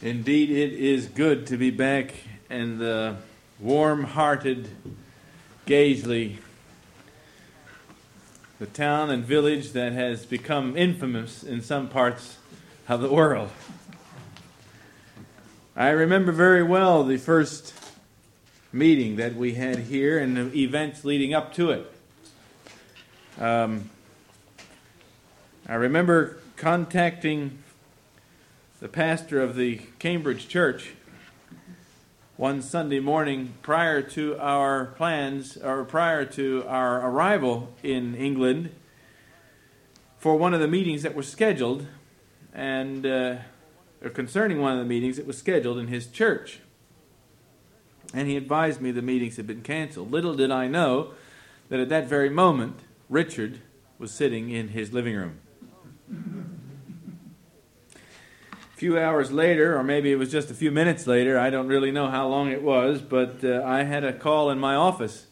Indeed, it is good to be back in the warm hearted Gazeley, the town and village that has become infamous in some parts of the world. I remember very well the first meeting that we had here and the events leading up to it. Um, I remember contacting the pastor of the Cambridge church one Sunday morning prior to our plans or prior to our arrival in England for one of the meetings that were scheduled and uh, or concerning one of the meetings that was scheduled in his church. And he advised me the meetings had been canceled. Little did I know that at that very moment, Richard was sitting in his living room few hours later, or maybe it was just a few minutes later, I don't really know how long it was, but uh, I had a call in my office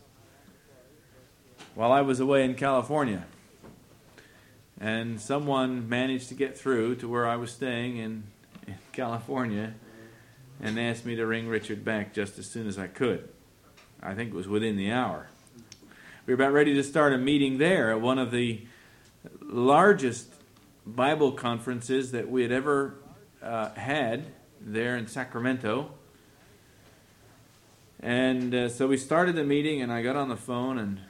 while I was away in California. And someone managed to get through to where I was staying in, in California and asked me to ring Richard back just as soon as I could. I think it was within the hour. We were about ready to start a meeting there at one of the largest Bible conferences that we had ever uh, had there in Sacramento. And uh, so we started the meeting, and I got on the phone, and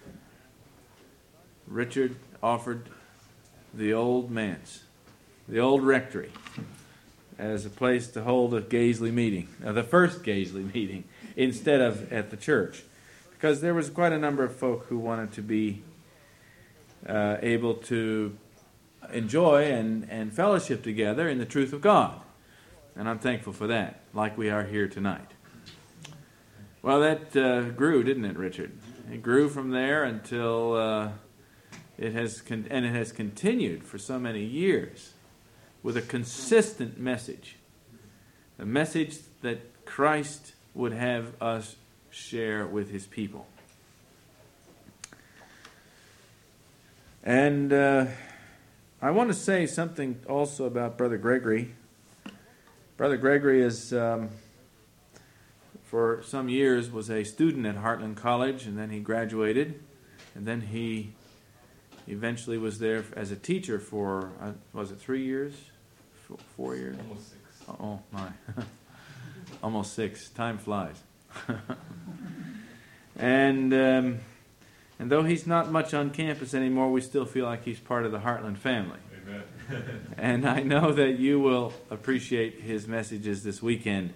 Richard offered the old manse, the old rectory, as a place to hold a Gazeley meeting, uh, the first Gazeley meeting, instead of at the church. Because there was quite a number of folk who wanted to be uh, able to enjoy and, and fellowship together in the truth of God. And I'm thankful for that, like we are here tonight. Well, that uh, grew, didn't it, Richard? It grew from there until uh, it has, con- and it has continued for so many years with a consistent message. A message that Christ would have us share with his people. And uh, I want to say something also about Brother Gregory. Brother Gregory is, um, for some years, was a student at Heartland College, and then he graduated, and then he eventually was there as a teacher for, uh, was it three years? Four, four years? Almost six. Oh, my. Almost six. Time flies. and um, and though he's not much on campus anymore, we still feel like he's part of the Heartland family. Amen. and I know that you will appreciate his messages this weekend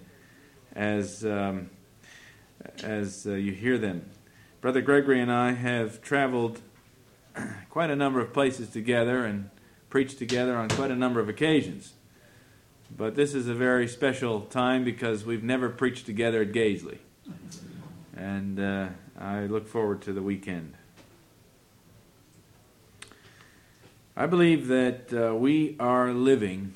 as um, as uh, you hear them. Brother Gregory and I have traveled quite a number of places together and preached together on quite a number of occasions. But this is a very special time because we've never preached together at Gazeley. And uh, I look forward to the weekend. I believe that uh, we are living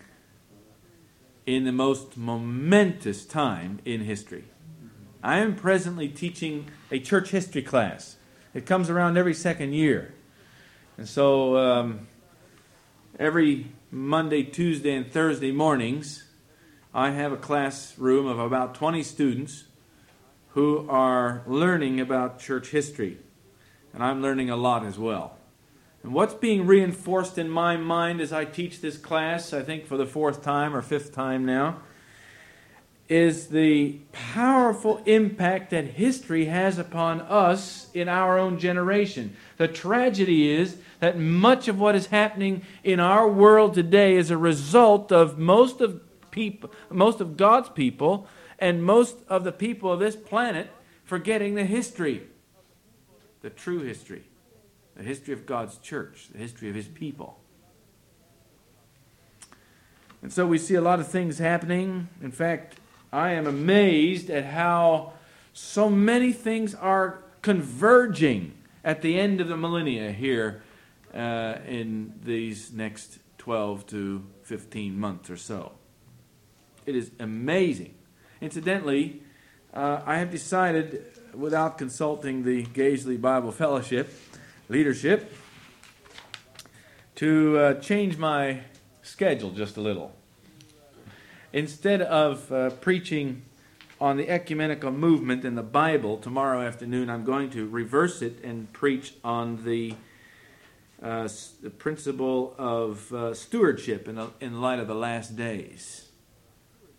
in the most momentous time in history. I am presently teaching a church history class. It comes around every second year. And so um, every Monday, Tuesday, and Thursday mornings, I have a classroom of about 20 students who are learning about church history. And I'm learning a lot as well. And what's being reinforced in my mind as I teach this class, I think for the fourth time or fifth time now, is the powerful impact that history has upon us in our own generation. The tragedy is that much of what is happening in our world today is a result of most of people, most of God's people and most of the people of this planet forgetting the history, the true history the history of God's church, the history of his people. And so we see a lot of things happening. In fact, I am amazed at how so many things are converging at the end of the millennia here uh, in these next 12 to 15 months or so. It is amazing. Incidentally, uh, I have decided, without consulting the Gazeley Bible Fellowship, leadership to uh, change my schedule just a little. instead of uh, preaching on the ecumenical movement in the Bible tomorrow afternoon, I'm going to reverse it and preach on the, uh, the principle of uh, stewardship in, in light of the last days.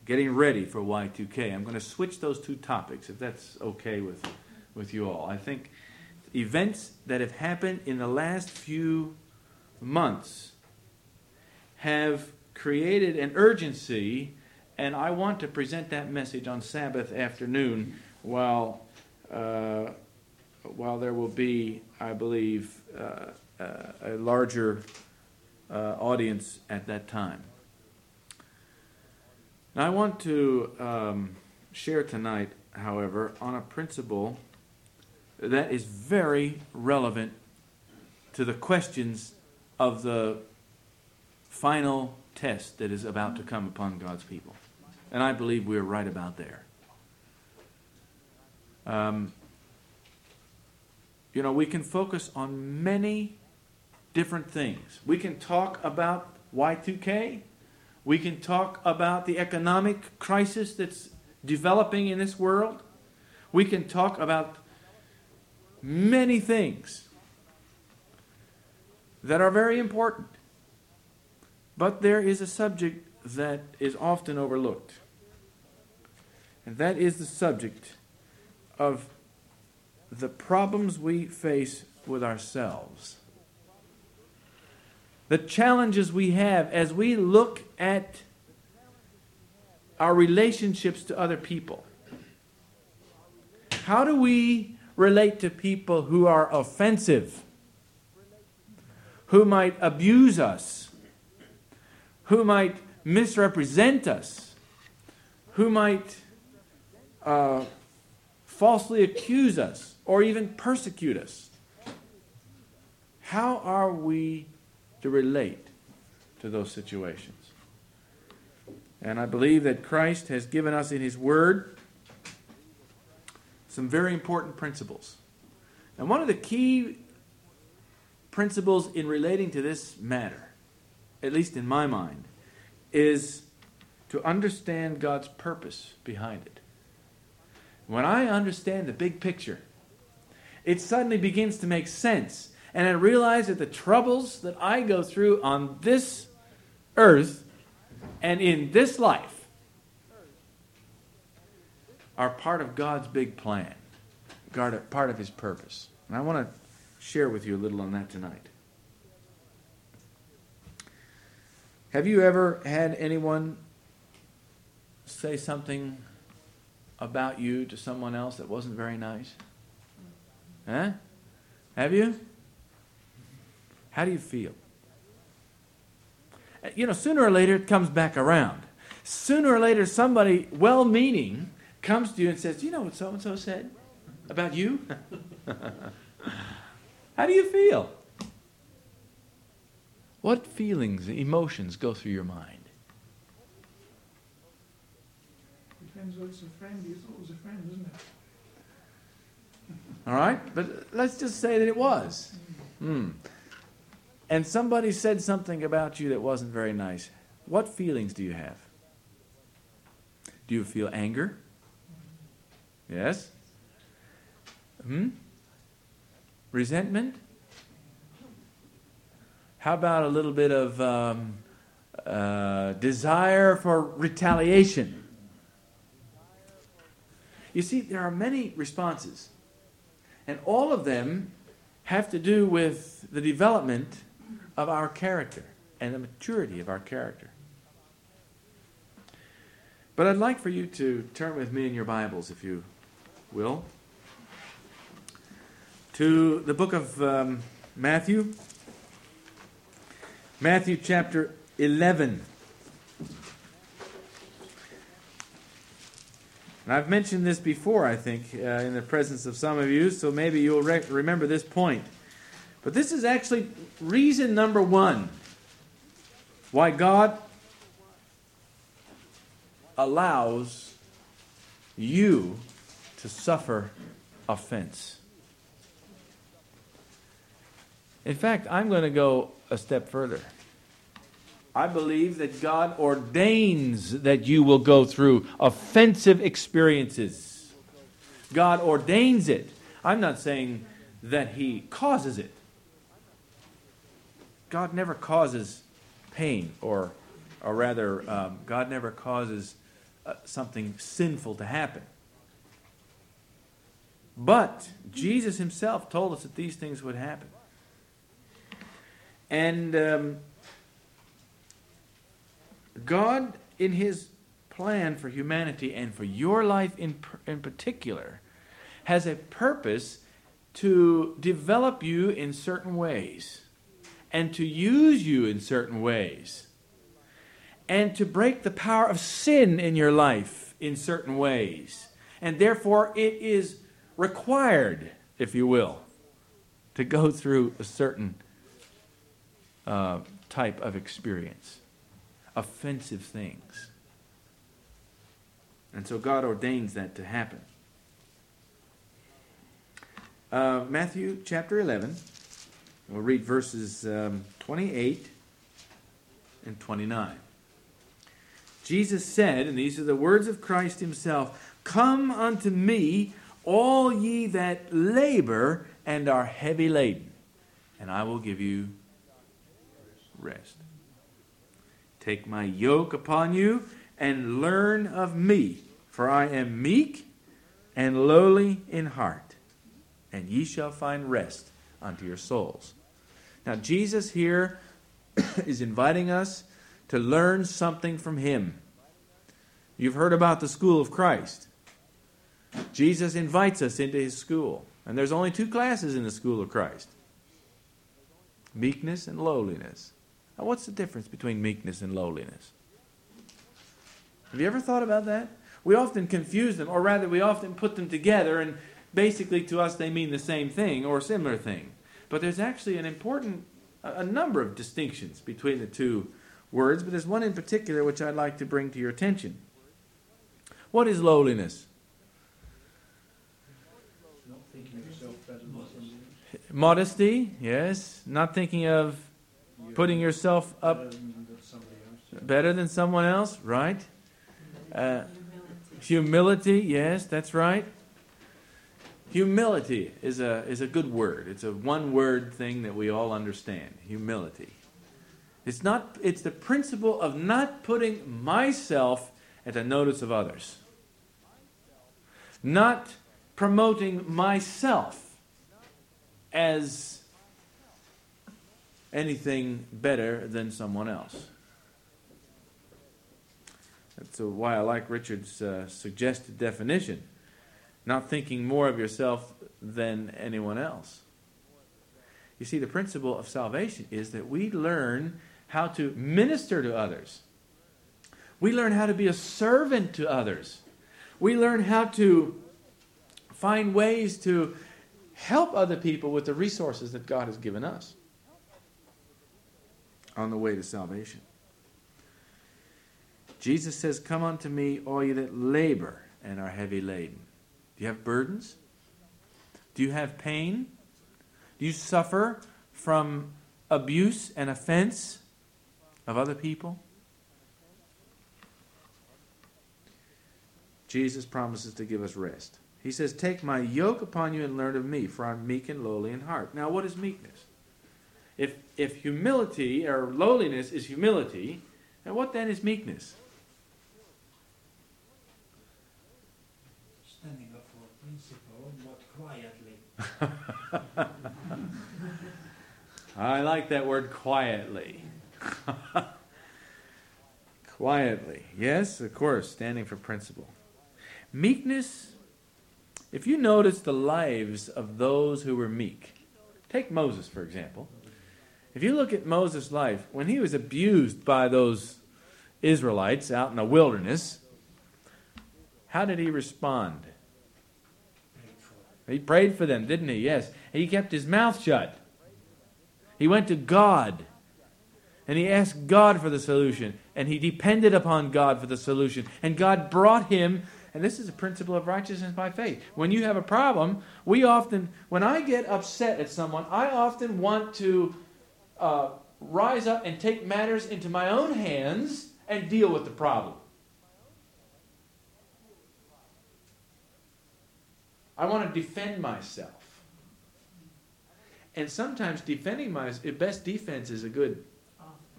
Getting ready for Y2K. I'm going to switch those two topics if that's okay with, with you all. I think events that have happened in the last few months have created an urgency, and I want to present that message on Sabbath afternoon while, uh, while there will be, I believe, uh, uh, a larger uh, audience at that time. Now, I want to um, share tonight, however, on a principle that is very relevant to the questions of the final test that is about to come upon God's people. And I believe we're right about there. Um, you know, we can focus on many different things. We can talk about Y2K. We can talk about the economic crisis that's developing in this world. We can talk about many things that are very important. But there is a subject that is often overlooked. And that is the subject of the problems we face with ourselves. The challenges we have as we look at our relationships to other people. How do we relate to people who are offensive, who might abuse us, who might misrepresent us, who might uh, falsely accuse us or even persecute us. How are we to relate to those situations? And I believe that Christ has given us in His Word some very important principles. And one of the key principles in relating to this matter, at least in my mind, is to understand God's purpose behind it. When I understand the big picture, it suddenly begins to make sense. And I realize that the troubles that I go through on this earth and in this life are part of God's big plan, part of His purpose. And I want to share with you a little on that tonight. Have you ever had anyone say something about you to someone else that wasn't very nice? Huh? Have you? How do you feel? You know, sooner or later it comes back around. Sooner or later, somebody well meaning comes to you and says, Do you know what so and so said about you? How do you feel? What feelings, emotions go through your mind? Depends what's a friend. You thought it was a friend, isn't it? All right, but let's just say that it was. Hmm. And somebody said something about you that wasn't very nice. What feelings do you have? Do you feel anger? Yes? Hmm? Resentment? How about a little bit of um, uh, desire for retaliation? You see, there are many responses, and all of them have to do with the development of our character and the maturity of our character. But I'd like for you to turn with me in your Bibles, if you will, to the book of um, Matthew, Matthew chapter 11. And I've mentioned this before, I think, uh, in the presence of some of you, so maybe you'll re- remember this point. But this is actually reason number one why God allows you to suffer offense. In fact, I'm going to go a step further. I believe that God ordains that you will go through offensive experiences. God ordains it. I'm not saying that He causes it. God never causes pain, or, or rather, um, God never causes uh, something sinful to happen. But Jesus himself told us that these things would happen. And um, God, in his plan for humanity and for your life in, in particular, has a purpose to develop you in certain ways and to use you in certain ways and to break the power of sin in your life in certain ways. And therefore, it is required, if you will, to go through a certain uh, type of experience offensive things. And so God ordains that to happen. Uh, Matthew chapter 11. We'll read verses um, 28 and 29. Jesus said, and these are the words of Christ Himself Come unto me, all ye that labor and are heavy laden, and I will give you rest. Take my yoke upon you and learn of me, for I am meek and lowly in heart, and ye shall find rest unto your souls. Now, Jesus here is inviting us to learn something from him. You've heard about the school of Christ. Jesus invites us into his school. And there's only two classes in the school of Christ meekness and lowliness. Now, what's the difference between meekness and lowliness? Have you ever thought about that? We often confuse them, or rather, we often put them together, and basically to us they mean the same thing or similar thing. But there's actually an important, a number of distinctions between the two words, but there's one in particular which I'd like to bring to your attention. What is lowliness? Modesty, yes. Not thinking of putting yourself up better than someone else, right? Uh, humility, yes, that's right. Humility is a, is a good word. It's a one word thing that we all understand. Humility. It's, not, it's the principle of not putting myself at the notice of others, not promoting myself as anything better than someone else. That's why I like Richard's uh, suggested definition not thinking more of yourself than anyone else. You see, the principle of salvation is that we learn how to minister to others. We learn how to be a servant to others. We learn how to find ways to help other people with the resources that God has given us on the way to salvation. Jesus says, Come unto me, all you that labor and are heavy laden. Do you have burdens? Do you have pain? Do you suffer from abuse and offense of other people? Jesus promises to give us rest. He says, Take my yoke upon you and learn of me, for I'm meek and lowly in heart. Now, what is meekness? If, if humility or lowliness is humility, then what then is meekness? I like that word quietly. quietly. Yes, of course, standing for principle. Meekness, if you notice the lives of those who were meek, take Moses, for example. If you look at Moses' life, when he was abused by those Israelites out in the wilderness, how did he respond? He prayed for them, didn't he? Yes. He kept his mouth shut. He went to God and he asked God for the solution and he depended upon God for the solution. And God brought him, and this is a principle of righteousness by faith. When you have a problem, we often, when I get upset at someone, I often want to uh, rise up and take matters into my own hands and deal with the problem. I want to defend myself. And sometimes defending my best defense is a good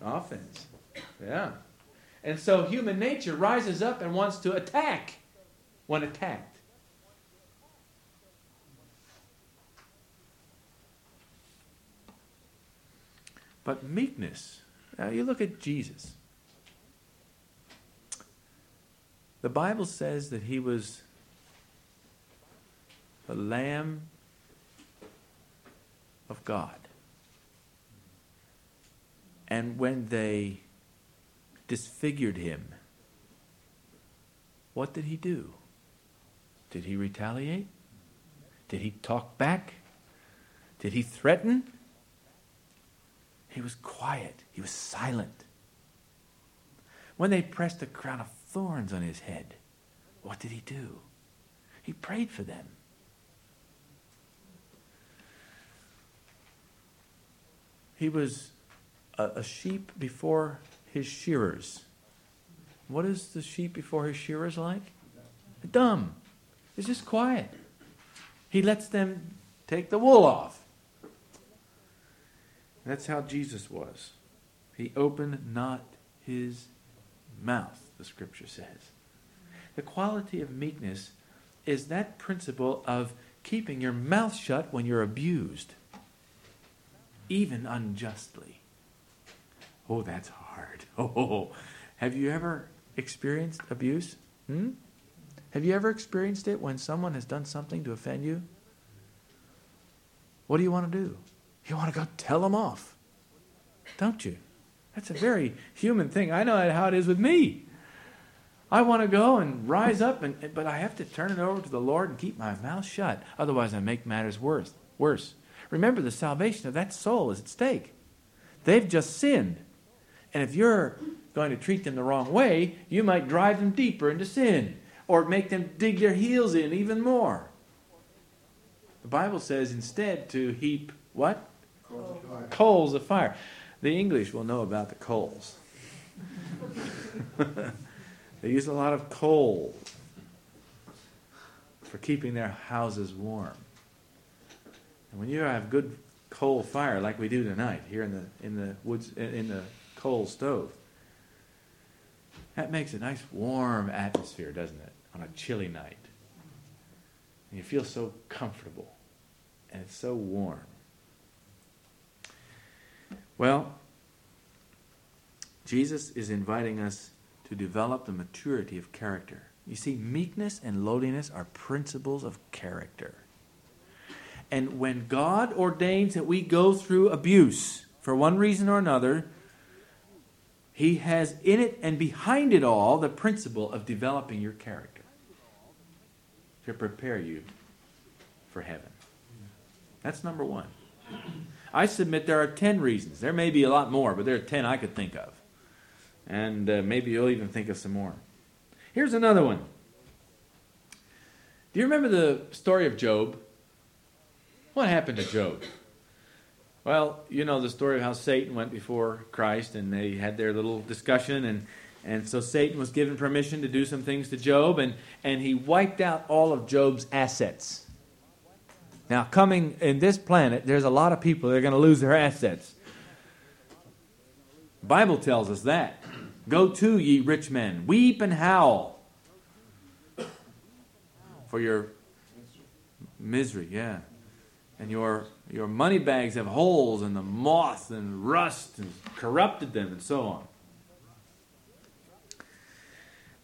offense. Yeah. And so human nature rises up and wants to attack when attacked. But meekness, now you look at Jesus. The Bible says that he was the Lamb of God. And when they disfigured him, what did he do? Did he retaliate? Did he talk back? Did he threaten? He was quiet. He was silent. When they pressed a crown of thorns on his head, what did he do? He prayed for them. He was a, a sheep before his shearers. What is the sheep before his shearers like? Dumb. It's just quiet. He lets them take the wool off. That's how Jesus was. He opened not his mouth, the scripture says. The quality of meekness is that principle of keeping your mouth shut when you're abused even unjustly. Oh, that's hard. Oh, have you ever experienced abuse? Hmm? Have you ever experienced it when someone has done something to offend you? What do you want to do? You want to go tell them off, don't you? That's a very human thing. I know how it is with me. I want to go and rise up, and, but I have to turn it over to the Lord and keep my mouth shut. Otherwise, I make matters worse. Worse. Remember, the salvation of that soul is at stake. They've just sinned. And if you're going to treat them the wrong way, you might drive them deeper into sin or make them dig their heels in even more. The Bible says instead to heap what? Coals of fire. Coals of fire. The English will know about the coals. they use a lot of coal for keeping their houses warm. When you have good coal fire like we do tonight here in the in the woods in the coal stove, that makes a nice warm atmosphere, doesn't it, on a chilly night? And you feel so comfortable, and it's so warm. Well, Jesus is inviting us to develop the maturity of character. You see, meekness and lowliness are principles of character. And when God ordains that we go through abuse for one reason or another, He has in it and behind it all the principle of developing your character to prepare you for heaven. That's number one. I submit there are 10 reasons. There may be a lot more, but there are 10 I could think of. And uh, maybe you'll even think of some more. Here's another one. Do you remember the story of Job? What happened to Job? Well, you know the story of how Satan went before Christ and they had their little discussion and and so Satan was given permission to do some things to Job and and he wiped out all of Job's assets. Now, coming in this planet, there's a lot of people that are going to lose their assets. The Bible tells us that. Go to, ye rich men, weep and howl for your misery, yeah and your your money bags have holes and the moth and rust and corrupted them and so on.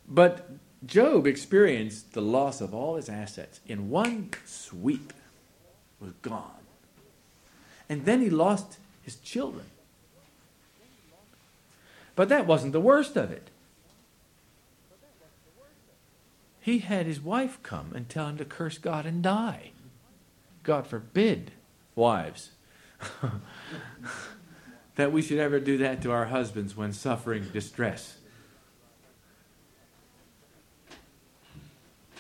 But Job experienced the loss of all his assets in one sweep was gone. And then he lost his children. But that wasn't the worst of it. He had his wife come and tell him to curse God and die. God forbid, wives, that we should ever do that to our husbands when suffering distress.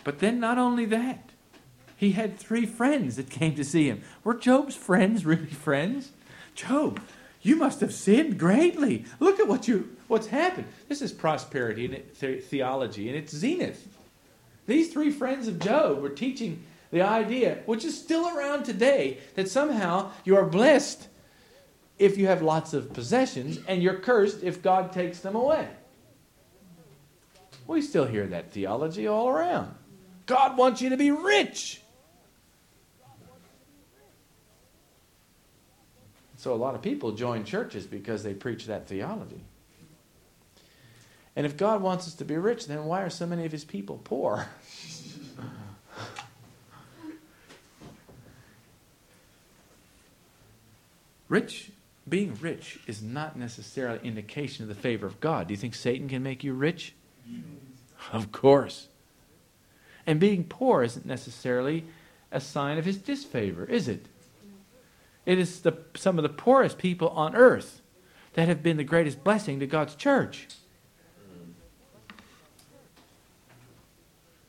But then, not only that, he had three friends that came to see him. Were Job's friends really friends? Job, You must have sinned greatly. Look at what you what's happened. This is prosperity and theology and its zenith. These three friends of Job were teaching the idea, which is still around today, that somehow you are blessed if you have lots of possessions and you're cursed if God takes them away. We still hear that theology all around. God wants you to be rich. So a lot of people join churches because they preach that theology. And if God wants us to be rich, then why are so many of his people poor? rich, being rich is not necessarily indication of the favor of God. Do you think Satan can make you rich? Of course. And being poor isn't necessarily a sign of his disfavor, is it? It is the, some of the poorest people on earth that have been the greatest blessing to God's church.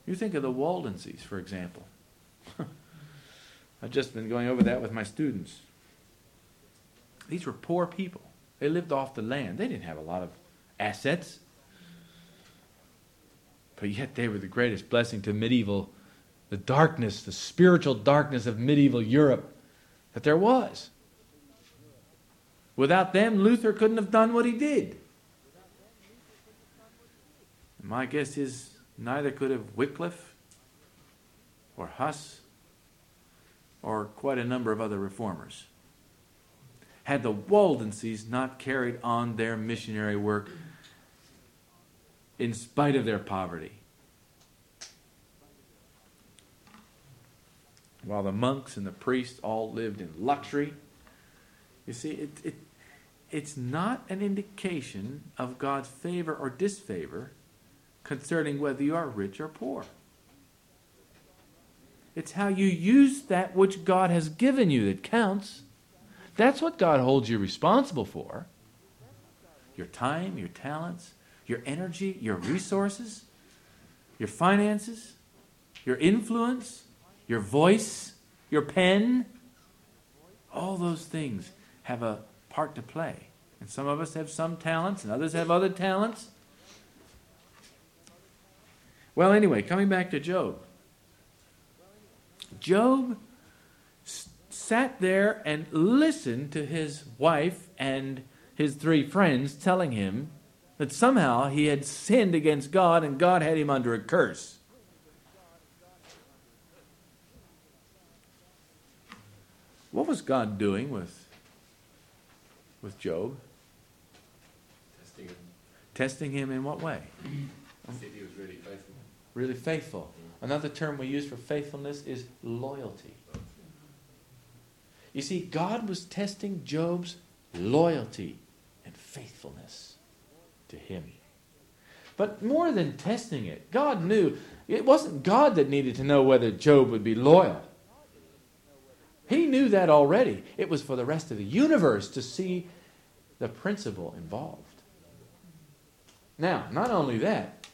You think of the Waldenses, for example. I've just been going over that with my students. These were poor people. They lived off the land. They didn't have a lot of assets. But yet they were the greatest blessing to medieval, the darkness, the spiritual darkness of medieval Europe that there was. Without them, Luther couldn't have done what he did. My guess is Neither could have Wycliffe or Huss or quite a number of other reformers. Had the Waldenses not carried on their missionary work in spite of their poverty. While the monks and the priests all lived in luxury, you see, it, it, it's not an indication of God's favor or disfavor concerning whether you are rich or poor. It's how you use that which God has given you that counts. That's what God holds you responsible for. Your time, your talents, your energy, your resources, your finances, your influence, your voice, your pen. All those things have a part to play. And some of us have some talents, and others have other talents. Well, anyway, coming back to Job. Job sat there and listened to his wife and his three friends telling him that somehow he had sinned against God and God had him under a curse. What was God doing with, with Job? Testing him. Testing him in what way? Said he was really faithful really faithful. Another term we use for faithfulness is loyalty. You see, God was testing Job's loyalty and faithfulness to him. But more than testing it, God knew it wasn't God that needed to know whether Job would be loyal. He knew that already. It was for the rest of the universe to see the principle involved. Now, not only that,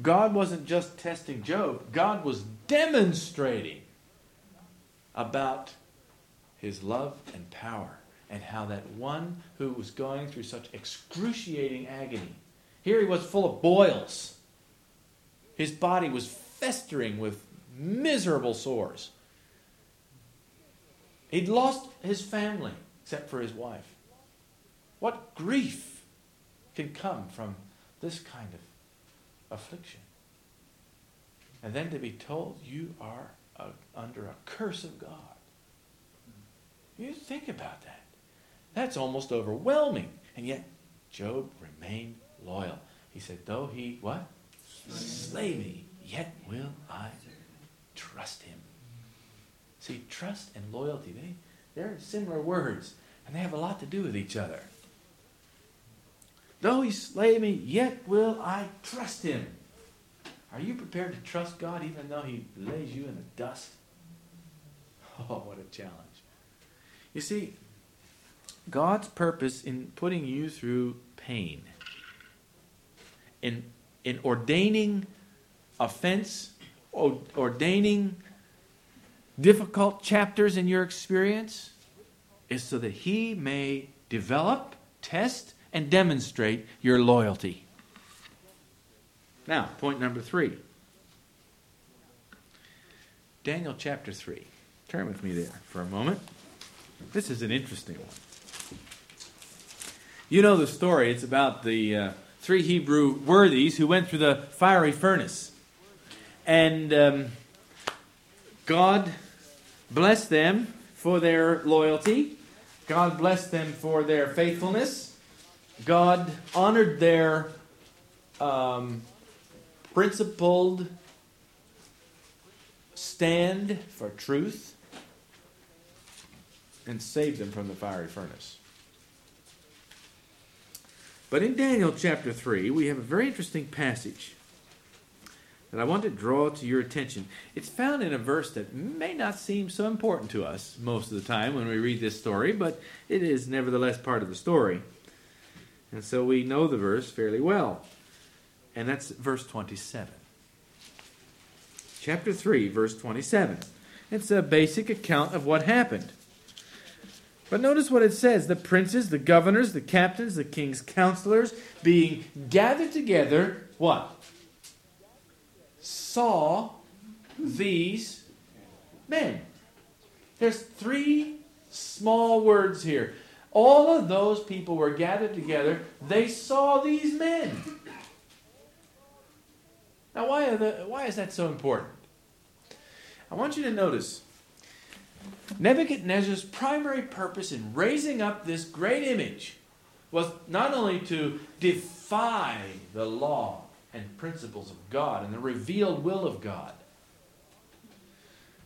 God wasn't just testing Job, God was demonstrating about his love and power and how that one who was going through such excruciating agony, here he was full of boils. His body was festering with miserable sores. He'd lost his family except for his wife. What grief can come from this kind of affliction. And then to be told you are a, under a curse of God. You think about that. That's almost overwhelming. And yet, Job remained loyal. He said, though he, what? Slay me, yet will I trust him. See, trust and loyalty, they, they're similar words, and they have a lot to do with each other. Though he slay me, yet will I trust him. Are you prepared to trust God even though he lays you in the dust? Oh, what a challenge. You see, God's purpose in putting you through pain, in, in ordaining offense, ordaining difficult chapters in your experience, is so that he may develop, test, and demonstrate your loyalty. Now, point number three Daniel chapter 3. Turn with me there for a moment. This is an interesting one. You know the story. It's about the uh, three Hebrew worthies who went through the fiery furnace. And um, God blessed them for their loyalty. God blessed them for their faithfulness. God honored their um, principled stand for truth and save them from the fiery furnace. But in Daniel chapter 3, we have a very interesting passage that I want to draw to your attention. It's found in a verse that may not seem so important to us most of the time when we read this story, but it is nevertheless part of the story. And so we know the verse fairly well. And that's verse 27. Chapter 3, verse 27. It's a basic account of what happened. But notice what it says the princes, the governors, the captains, the king's counselors, being gathered together, what? Saw these men. There's three small words here. All of those people were gathered together. They saw these men. Now, why, the, why is that so important? I want you to notice Nebuchadnezzar's primary purpose in raising up this great image was not only to defy the law and principles of God and the revealed will of God,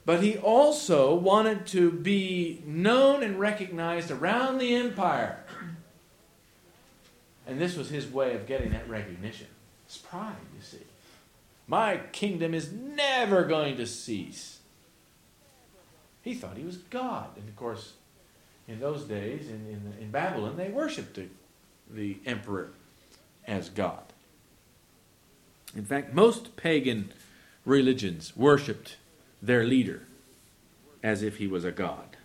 but he also wanted to be known and recognized around the empire. And this was his way of getting that recognition. It's pride, you see. My kingdom is never going to cease. He thought he was God. And of course, in those days, in, in, in Babylon, they worshiped the, the emperor as God. In fact, most pagan religions worshiped their leader as if he was a god.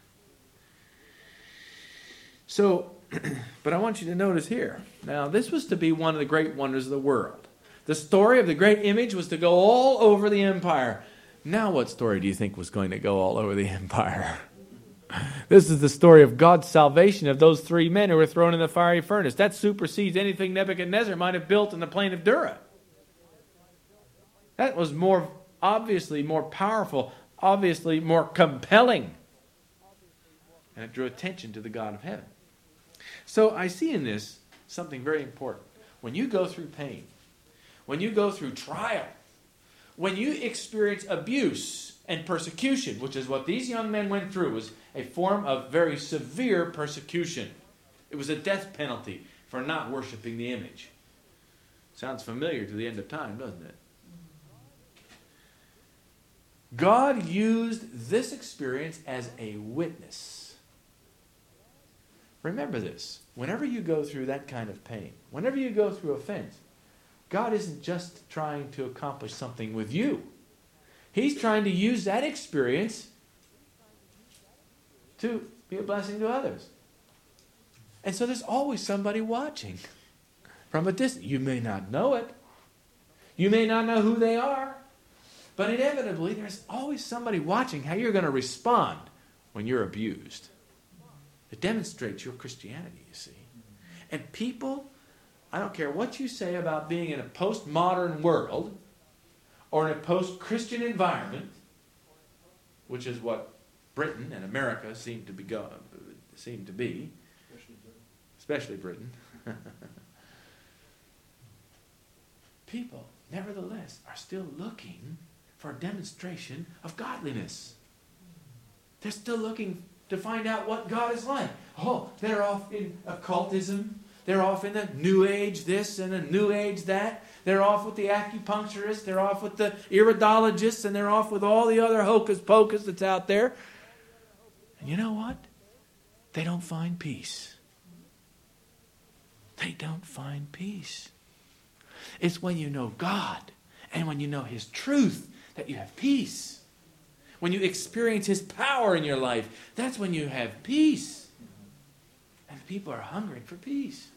So, but I want you to notice here. Now, this was to be one of the great wonders of the world. The story of the great image was to go all over the empire. Now, what story do you think was going to go all over the empire? This is the story of God's salvation of those three men who were thrown in the fiery furnace. That supersedes anything Nebuchadnezzar might have built in the plain of Dura. That was more obviously more powerful, obviously more compelling. And it drew attention to the God of heaven. So I see in this something very important. When you go through pain, when you go through trial, when you experience abuse and persecution, which is what these young men went through, was a form of very severe persecution. It was a death penalty for not worshiping the image. Sounds familiar to the end of time, doesn't it? God used this experience as a witness. Remember this. Whenever you go through that kind of pain, whenever you go through offense, God isn't just trying to accomplish something with you. He's trying to use that experience to be a blessing to others. And so there's always somebody watching from a distance. You may not know it, you may not know who they are, but inevitably there's always somebody watching how you're going to respond when you're abused. It demonstrates your Christianity, you see. And people I don't care what you say about being in a postmodern world or in a post Christian environment, which is what Britain and America seem to be, go, seem to be especially Britain. People, nevertheless, are still looking for a demonstration of godliness. They're still looking to find out what God is like. Oh, they're off in occultism they're off in the new age this and the new age that. They're off with the acupuncturists. They're off with the iridologists. And they're off with all the other hocus pocus that's out there. And you know what? They don't find peace. They don't find peace. It's when you know God and when you know His truth that you have peace. When you experience His power in your life, that's when you have peace. And people are hungering for peace.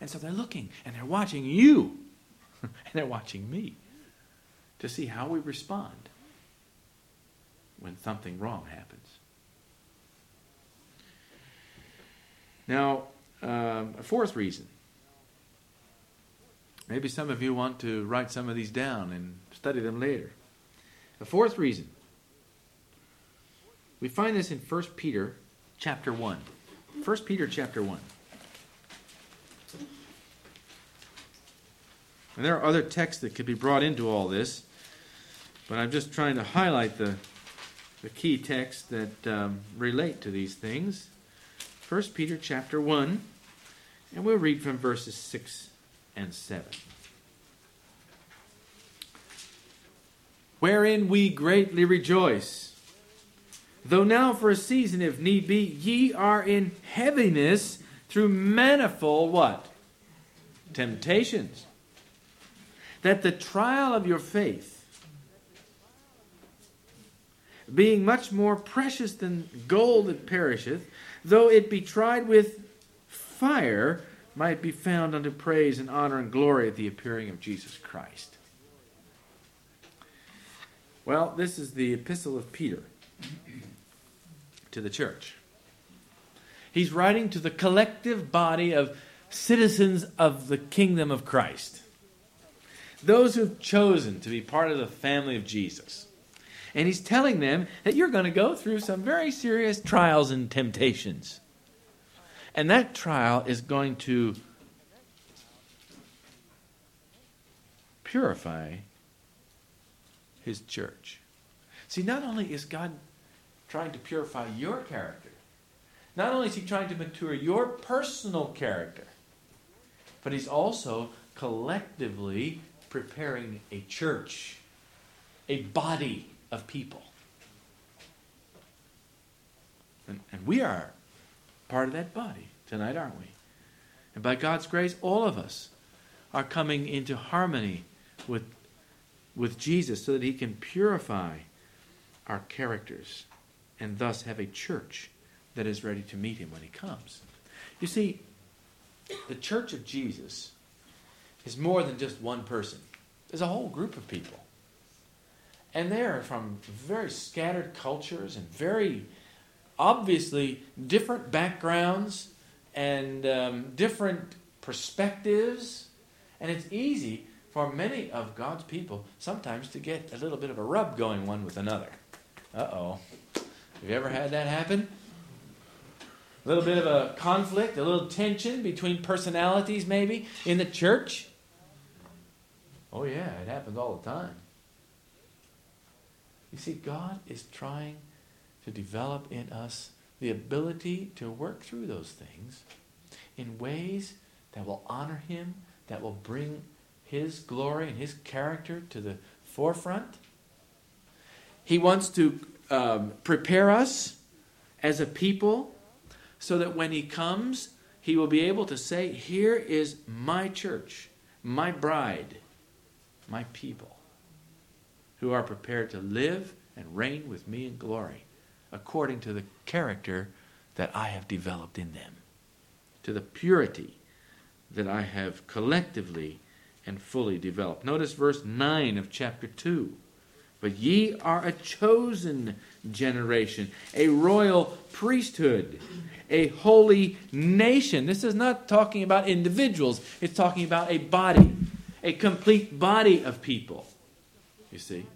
And so they're looking and they're watching you and they're watching me to see how we respond when something wrong happens. Now, um, a fourth reason. Maybe some of you want to write some of these down and study them later. A fourth reason. We find this in 1 Peter chapter 1. 1 Peter chapter 1. And there are other texts that could be brought into all this, but I'm just trying to highlight the, the key texts that um, relate to these things. 1 Peter chapter 1, and we'll read from verses 6 and 7. Wherein we greatly rejoice, though now for a season, if need be, ye are in heaviness through manifold what? Temptations. That the trial of your faith, being much more precious than gold that perisheth, though it be tried with fire, might be found unto praise and honor and glory at the appearing of Jesus Christ. Well, this is the epistle of Peter to the church. He's writing to the collective body of citizens of the kingdom of Christ, those who've chosen to be part of the family of Jesus. And he's telling them that you're going to go through some very serious trials and temptations. And that trial is going to purify his church. See, not only is God trying to purify your character, not only is he trying to mature your personal character, but he's also collectively preparing a church, a body of people. And, and we are part of that body tonight, aren't we? And by God's grace, all of us are coming into harmony with, with Jesus so that he can purify our characters and thus have a church that is ready to meet him when he comes. You see, the church of Jesus is more than just one person, there's a whole group of people. And they're from very scattered cultures and very obviously different backgrounds and um, different perspectives. And it's easy for many of God's people sometimes to get a little bit of a rub going one with another. Uh oh. Have you ever had that happen? A little bit of a conflict, a little tension between personalities, maybe, in the church? Oh, yeah, it happens all the time. You see, God is trying to develop in us the ability to work through those things in ways that will honor Him, that will bring His glory and His character to the forefront. He wants to um, prepare us as a people so that when He comes, He will be able to say, Here is my church, my bride, my people who are prepared to live and reign with me in glory according to the character that I have developed in them, to the purity that I have collectively and fully developed. Notice verse 9 of chapter 2. But ye are a chosen generation, a royal priesthood, a holy nation. This is not talking about individuals, it's talking about a body, a complete body of people. You see?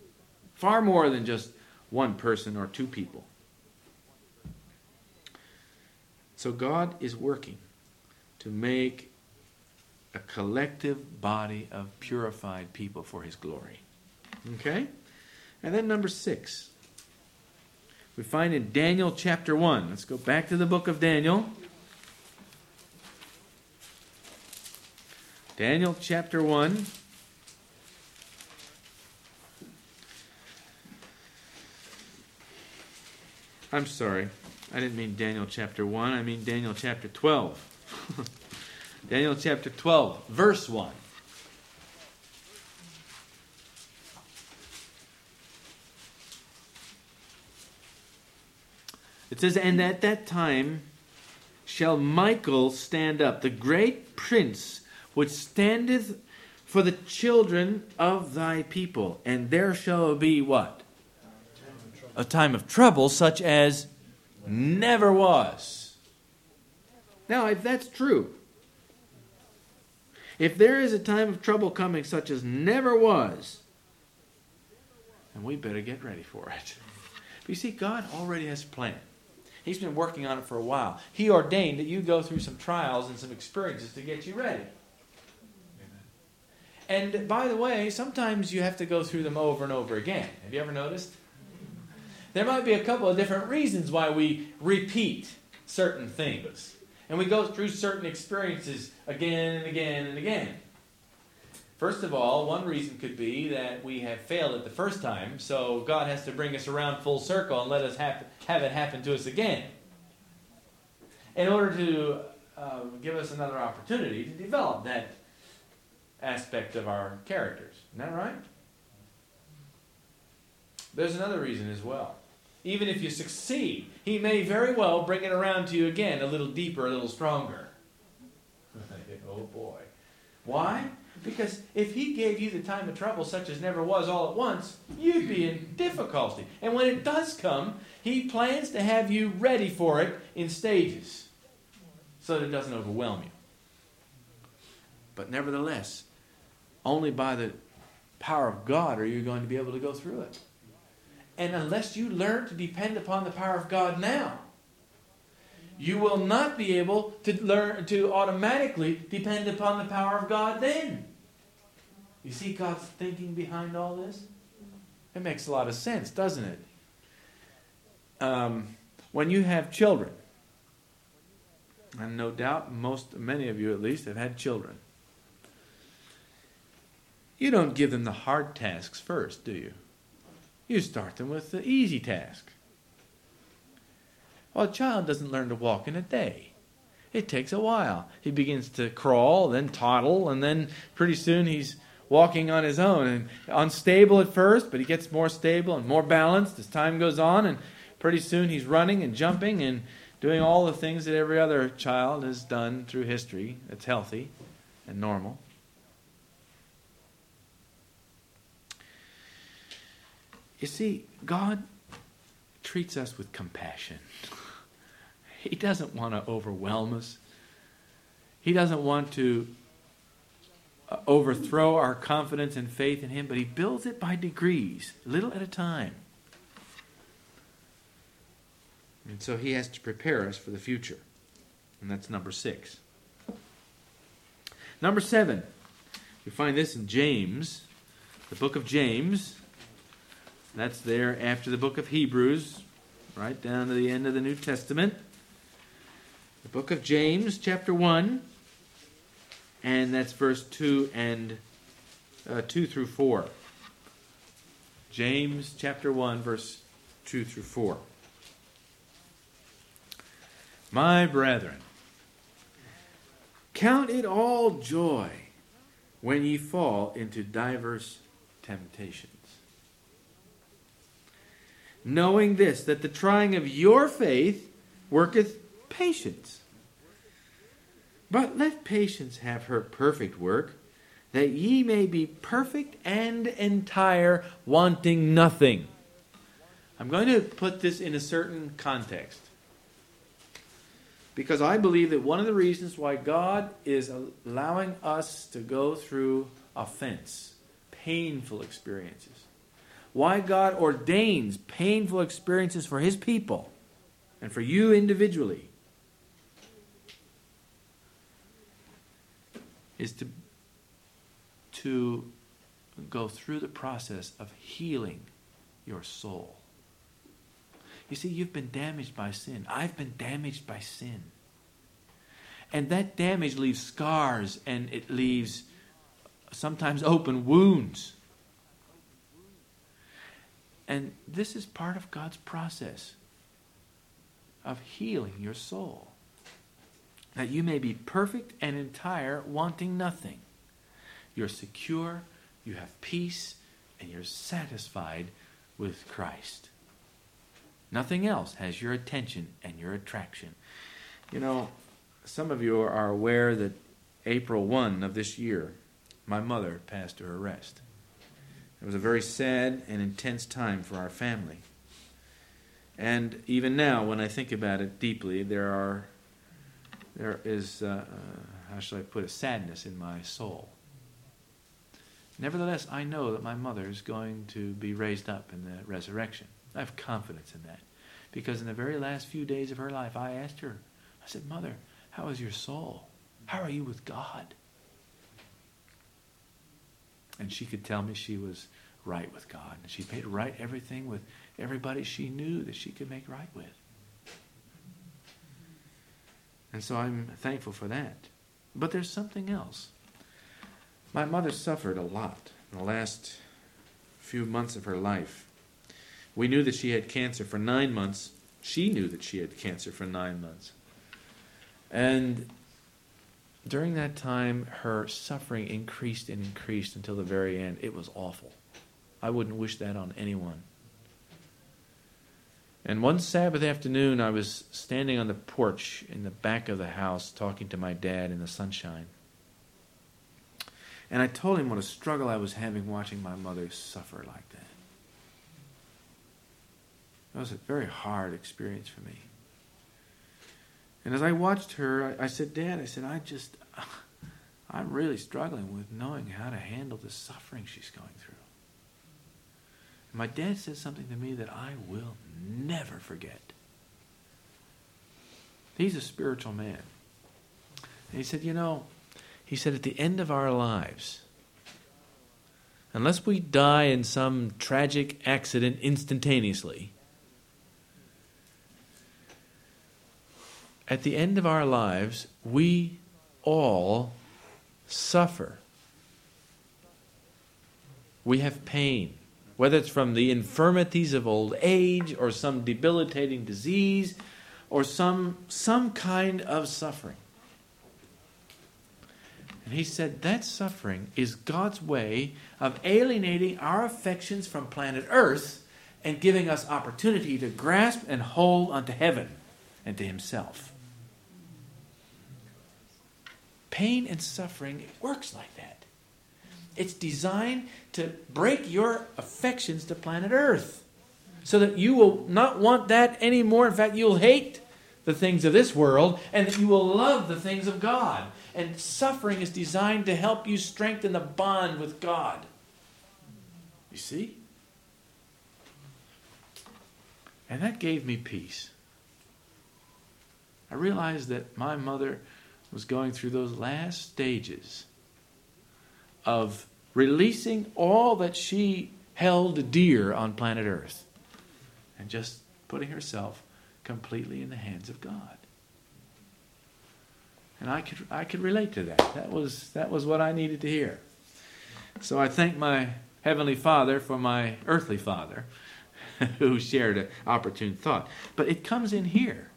Far more than just one person or two people. So God is working to make a collective body of purified people for his glory. Okay? And then number six. We find in Daniel chapter 1. Let's go back to the book of Daniel. Daniel chapter 1. I'm sorry. I didn't mean Daniel chapter 1. I mean Daniel chapter 12. Daniel chapter 12, verse 1. It says, And at that time shall Michael stand up, the great prince which standeth for the children of thy people. And there shall be what? A time of trouble such as never was. Now, if that's true, if there is a time of trouble coming such as never was, then we better get ready for it. But you see, God already has a plan. He's been working on it for a while. He ordained that you go through some trials and some experiences to get you ready. And by the way, sometimes you have to go through them over and over again. Have you ever noticed? There might be a couple of different reasons why we repeat certain things. And we go through certain experiences again and again and again. First of all, one reason could be that we have failed it the first time, so God has to bring us around full circle and let us have, have it happen to us again. In order to uh, give us another opportunity to develop that aspect of our characters. Isn't that right? There's another reason as well. Even if you succeed, he may very well bring it around to you again a little deeper, a little stronger. oh boy. Why? Because if he gave you the time of trouble such as never was all at once, you'd be in difficulty. And when it does come, he plans to have you ready for it in stages so that it doesn't overwhelm you. But nevertheless, only by the power of God are you going to be able to go through it. And unless you learn to depend upon the power of God now, you will not be able to learn to automatically depend upon the power of God then. You see God's thinking behind all this? It makes a lot of sense, doesn't it? Um, when you have children, and no doubt most, many of you at least, have had children. You don't give them the hard tasks first, do you? You start them with the easy task. Well, a child doesn't learn to walk in a day. It takes a while. He begins to crawl, then toddle, and then pretty soon he's walking on his own and unstable at first, but he gets more stable and more balanced as time goes on, and pretty soon he's running and jumping and doing all the things that every other child has done through history that's healthy and normal. You see, God treats us with compassion. He doesn't want to overwhelm us. He doesn't want to uh, overthrow our confidence and faith in Him, but He builds it by degrees, little at a time. And so He has to prepare us for the future. And that's number six. Number seven, you find this in James, the book of James. That's there after the book of Hebrews, right down to the end of the New Testament. The book of James, chapter 1, and that's verse 2 and uh, 2 through 4. James chapter 1, verse 2 through 4. My brethren, count it all joy when ye fall into diverse temptations knowing this, that the trying of your faith worketh patience. But let patience have her perfect work, that ye may be perfect and entire, wanting nothing. I'm going to put this in a certain context. Because I believe that one of the reasons why God is allowing us to go through offense, painful experiences, why God ordains painful experiences for His people and for you individually is to, to go through the process of healing your soul. You see, you've been damaged by sin. I've been damaged by sin. And that damage leaves scars and it leaves sometimes open wounds. And this is part of God's process of healing your soul. That you may be perfect and entire, wanting nothing. You're secure, you have peace, and you're satisfied with Christ. Nothing else has your attention and your attraction. You know, some of you are aware that April 1 of this year, my mother passed her rest. It was a very sad and intense time for our family. And even now, when I think about it deeply, there are there is uh, uh, how shall I put a sadness in my soul. Nevertheless, I know that my mother is going to be raised up in the resurrection. I have confidence in that. Because in the very last few days of her life, I asked her, I said, Mother, how is your soul? How are you with God? And she could tell me she was right with God. And she made right everything with everybody she knew that she could make right with. And so I'm thankful for that. But there's something else. My mother suffered a lot in the last few months of her life. We knew that she had cancer for nine months. She knew that she had cancer for nine months. And during that time, her suffering increased and increased until the very end. It was awful. I wouldn't wish that on anyone. And one Sabbath afternoon, I was standing on the porch in the back of the house talking to my dad in the sunshine. And I told him what a struggle I was having watching my mother suffer like that. It was a very hard experience for me. And as I watched her, I, I said, Dad, I said, I just, I'm really struggling with knowing how to handle the suffering she's going through. And my dad said something to me that I will never forget. He's a spiritual man. And he said, You know, he said, at the end of our lives, unless we die in some tragic accident instantaneously, at the end of our lives, we all suffer. We have pain whether it's from the infirmities of old age or some debilitating disease or some, some kind of suffering. And he said that suffering is God's way of alienating our affections from planet Earth and giving us opportunity to grasp and hold unto heaven and to himself. Pain and suffering it works like that. It's designed to break your affections to planet Earth so that you will not want that anymore. In fact, you'll hate the things of this world and that you will love the things of God. And suffering is designed to help you strengthen the bond with God. You see? And that gave me peace. I realized that my mother was going through those last stages of releasing all that she held dear on planet Earth and just putting herself completely in the hands of God. And I could, I could relate to that. That was, that was what I needed to hear. So I thank my Heavenly Father for my earthly father who shared an opportune thought. But it comes in here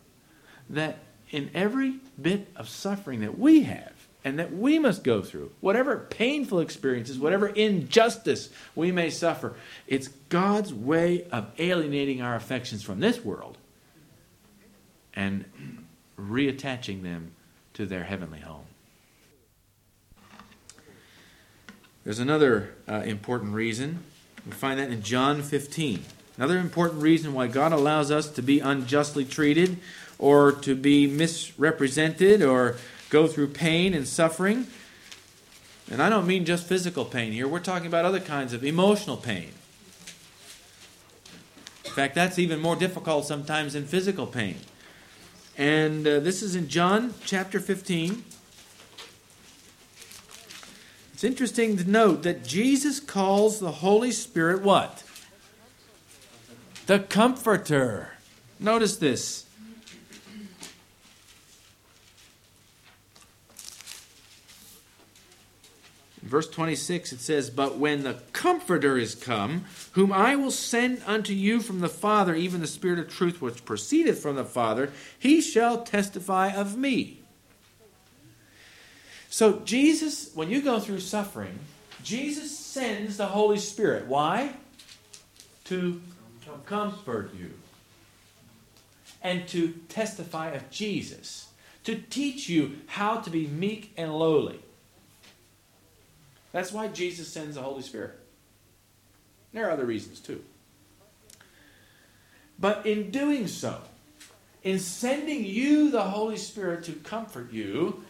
that in every bit of suffering that we have, and that we must go through, whatever painful experiences, whatever injustice we may suffer, it's God's way of alienating our affections from this world and reattaching them to their heavenly home. There's another uh, important reason. We find that in John 15. Another important reason why God allows us to be unjustly treated or to be misrepresented or go through pain and suffering. And I don't mean just physical pain here, we're talking about other kinds of emotional pain. In fact, that's even more difficult sometimes than physical pain. And uh, this is in John chapter 15. It's interesting to note that Jesus calls the Holy Spirit what? The Comforter. Notice this. Verse 26 it says, But when the Comforter is come, whom I will send unto you from the Father, even the Spirit of truth which proceedeth from the Father, he shall testify of me. So, Jesus, when you go through suffering, Jesus sends the Holy Spirit. Why? To comfort you and to testify of Jesus to teach you how to be meek and lowly. That's why Jesus sends the Holy Spirit. There are other reasons too. But in doing so, in sending you the Holy Spirit to comfort you,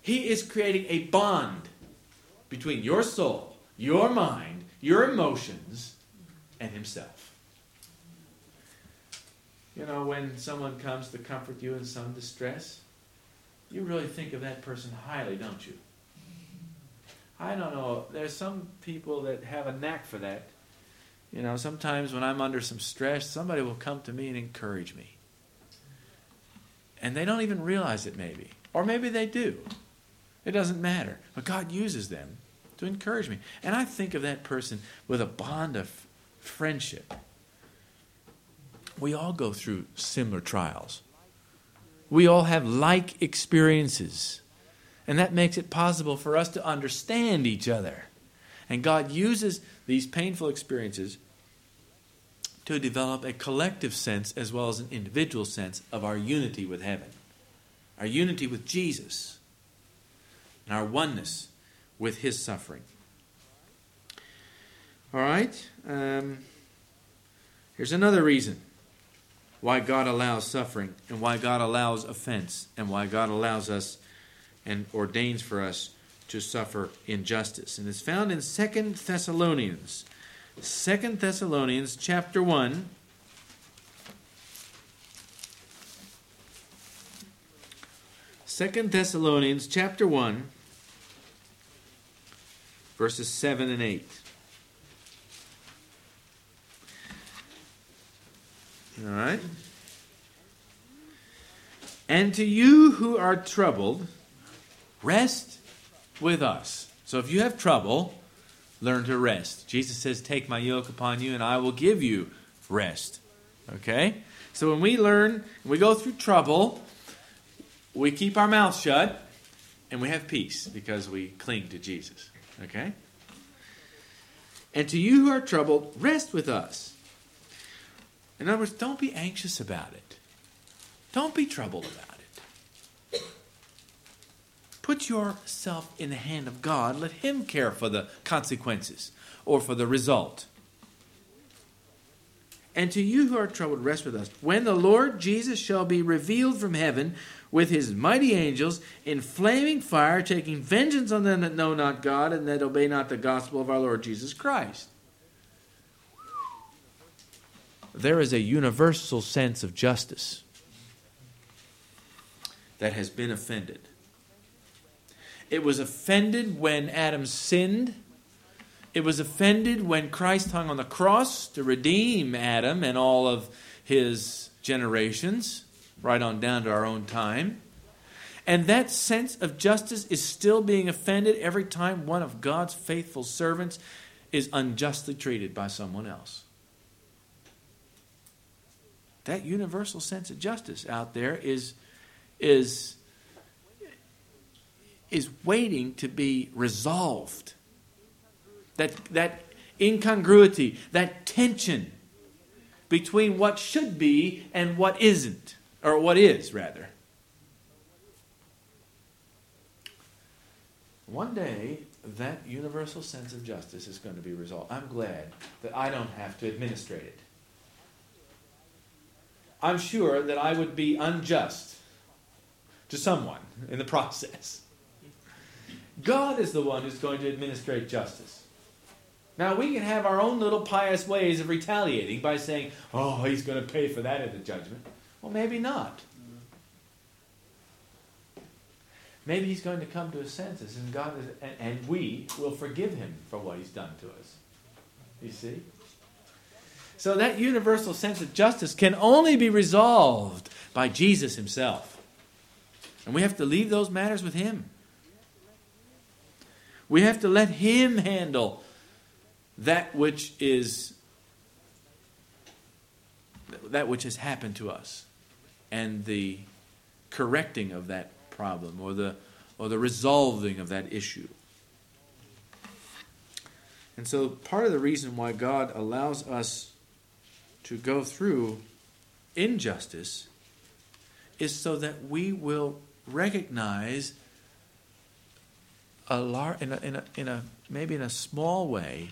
He is creating a bond between your soul, your mind, your emotions, and Himself. You know, when someone comes to comfort you in some distress, you really think of that person highly, don't you? I don't know. There's some people that have a knack for that. You know, sometimes when I'm under some stress, somebody will come to me and encourage me. And they don't even realize it, maybe. Or maybe they do. It doesn't matter. But God uses them to encourage me. And I think of that person with a bond of friendship. We all go through similar trials. We all have like experiences. And that makes it possible for us to understand each other. And God uses these painful experiences to develop a collective sense as well as an individual sense of our unity with heaven, our unity with Jesus, and our oneness with his suffering. All right? Um, here's another reason why God allows suffering and why God allows offense and why God allows us and ordains for us to suffer injustice. And it's found in Second Thessalonians. Second Thessalonians chapter 1. Second Thessalonians chapter 1 verses 7 and 8. All right. And to you who are troubled, rest with us. So if you have trouble, learn to rest. Jesus says, Take my yoke upon you, and I will give you rest. Okay? So when we learn, we go through trouble, we keep our mouth shut, and we have peace because we cling to Jesus. Okay? And to you who are troubled, rest with us. In other words, don't be anxious about it. Don't be troubled about it. Put yourself in the hand of God. Let Him care for the consequences or for the result. And to you who are troubled, rest with us. When the Lord Jesus shall be revealed from heaven with his mighty angels in flaming fire, taking vengeance on them that know not God and that obey not the gospel of our Lord Jesus Christ. There is a universal sense of justice that has been offended. It was offended when Adam sinned. It was offended when Christ hung on the cross to redeem Adam and all of his generations right on down to our own time. And that sense of justice is still being offended every time one of God's faithful servants is unjustly treated by someone else. That universal sense of justice out there is, is, is waiting to be resolved. That, that incongruity, that tension between what should be and what isn't or what is, rather. One day, that universal sense of justice is going to be resolved. I'm glad that I don't have to administrate it. I'm sure that I would be unjust to someone in the process. God is the one who's going to administrate justice. Now, we can have our own little pious ways of retaliating by saying, oh, he's going to pay for that at the judgment. Well, maybe not. Maybe he's going to come to his senses, and God is, and, and we will forgive him for what he's done to us. You see? So that universal sense of justice can only be resolved by Jesus himself. And we have to leave those matters with him. We have to let him handle that which is that which has happened to us and the correcting of that problem or the or the resolving of that issue. And so part of the reason why God allows us to go through injustice is so that we will recognize a lar- in, a, in, a, in a maybe in a small way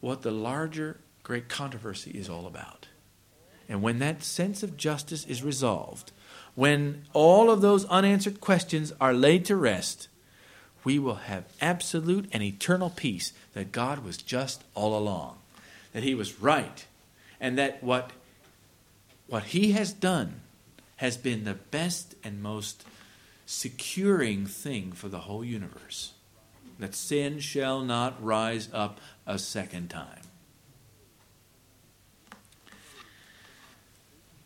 what the larger great controversy is all about. And when that sense of justice is resolved, when all of those unanswered questions are laid to rest, we will have absolute and eternal peace that God was just all along, that He was right, and that what, what He has done has been the best and most securing thing for the whole universe. That sin shall not rise up a second time.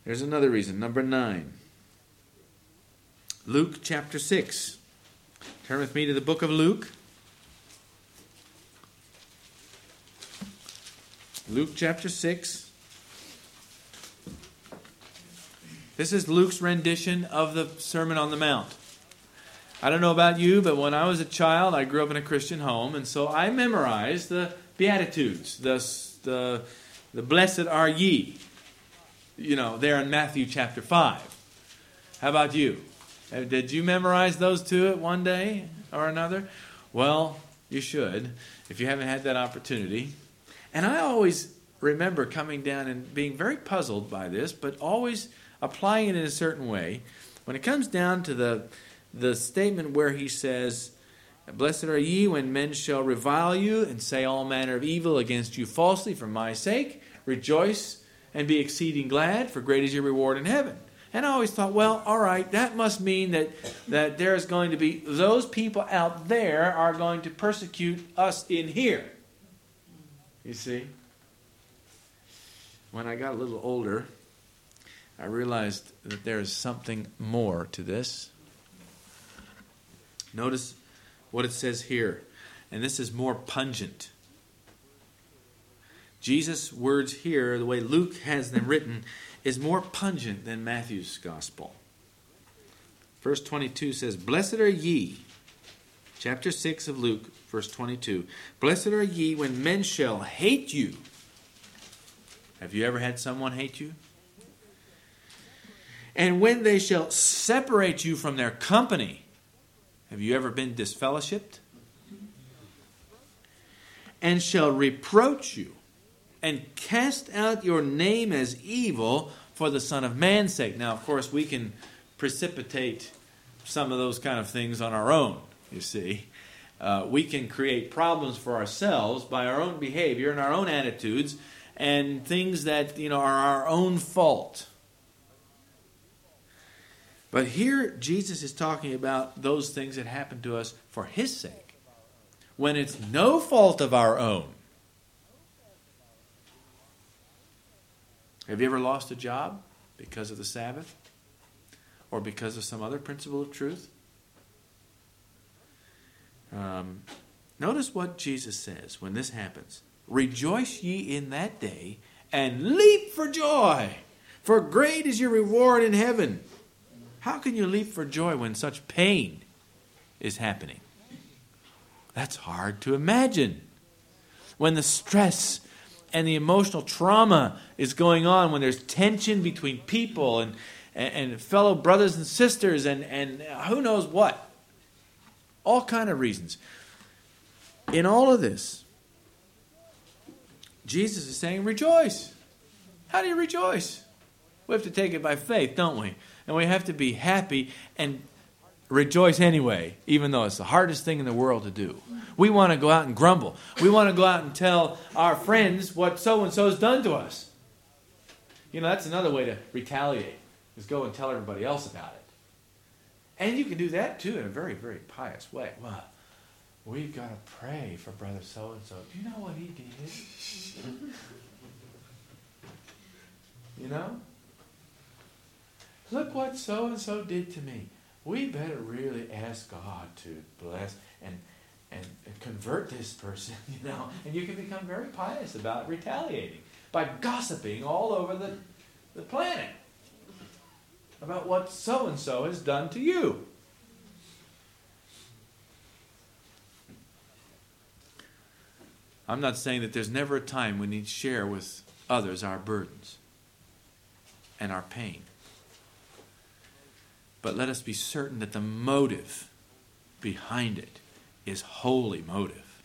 There's another reason. Number nine. Luke chapter 6. Turn with me to the book of Luke. Luke chapter 6. This is Luke's rendition of the Sermon on the Mount. I don't know about you, but when I was a child, I grew up in a Christian home, and so I memorized the Beatitudes, the, the, the blessed are ye, you know, there in Matthew chapter 5. How about you? Uh, did you memorize those two at one day or another? Well, you should if you haven't had that opportunity. And I always remember coming down and being very puzzled by this, but always applying it in a certain way. When it comes down to the the statement where he says, Blessed are ye when men shall revile you and say all manner of evil against you falsely for my sake. Rejoice and be exceeding glad, for great is your reward in heaven. And I always thought, well, all right, that must mean that, that there's going to be those people out there are going to persecute us in here. You see? When I got a little older, I realized that there is something more to this. Notice what it says here, and this is more pungent. Jesus' words here, the way Luke has them written, is more pungent than Matthew's gospel. Verse 22 says, Blessed are ye, chapter 6 of Luke, verse 22. Blessed are ye when men shall hate you. Have you ever had someone hate you? And when they shall separate you from their company have you ever been disfellowshipped? And shall reproach you and cast out your name as evil for the Son of Man's sake. Now, of course, we can precipitate some of those kind of things on our own, you see. Uh, we can create problems for ourselves by our own behavior and our own attitudes and things that you know are our own fault. But here, Jesus is talking about those things that happen to us for His sake, when it's no fault of our own. Have you ever lost a job because of the Sabbath? Or because of some other principle of truth? Um, notice what Jesus says when this happens Rejoice ye in that day, and leap for joy, for great is your reward in heaven. How can you leap for joy when such pain is happening? That's hard to imagine. When the stress and the emotional trauma is going on, when there's tension between people and, and, and fellow brothers and sisters and, and who knows what. All kind of reasons. In all of this, Jesus is saying, rejoice. How do you rejoice? We have to take it by faith, don't we? And we have to be happy and rejoice anyway, even though it's the hardest thing in the world to do. We want to go out and grumble. We want to go out and tell our friends what so and so has done to us. You know, that's another way to retaliate, is go and tell everybody else about it. And you can do that too in a very, very pious way. Well, we've got to pray for brother so and so. Do you know what he did? you know? Look what so and so did to me. We better really ask God to bless and, and convert this person, you know. And you can become very pious about retaliating by gossiping all over the, the planet about what so and so has done to you. I'm not saying that there's never a time we need to share with others our burdens and our pain. But let us be certain that the motive behind it is holy motive.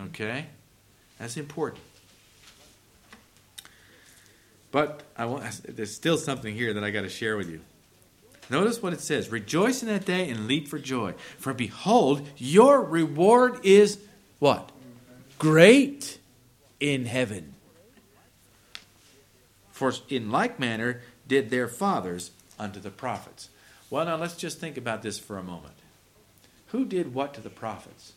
Okay? That's important. But I want, there's still something here that I got to share with you. Notice what it says Rejoice in that day and leap for joy. For behold, your reward is what? Great in heaven. For in like manner did their fathers unto the prophets. Well, now let's just think about this for a moment. Who did what to the prophets?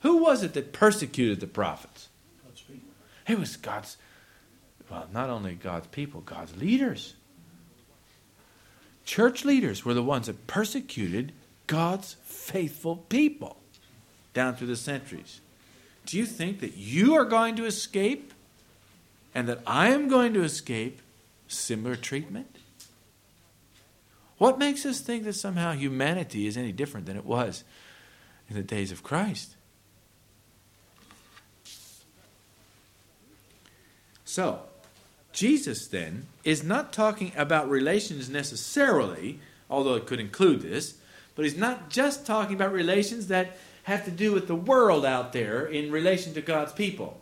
Who was it that persecuted the prophets? God's people. It was God's, well, not only God's people, God's leaders. Church leaders were the ones that persecuted God's faithful people down through the centuries. Do you think that you are going to escape and that I am going to escape similar treatment? What makes us think that somehow humanity is any different than it was in the days of Christ? So, Jesus then is not talking about relations necessarily, although it could include this, but he's not just talking about relations that have to do with the world out there in relation to God's people.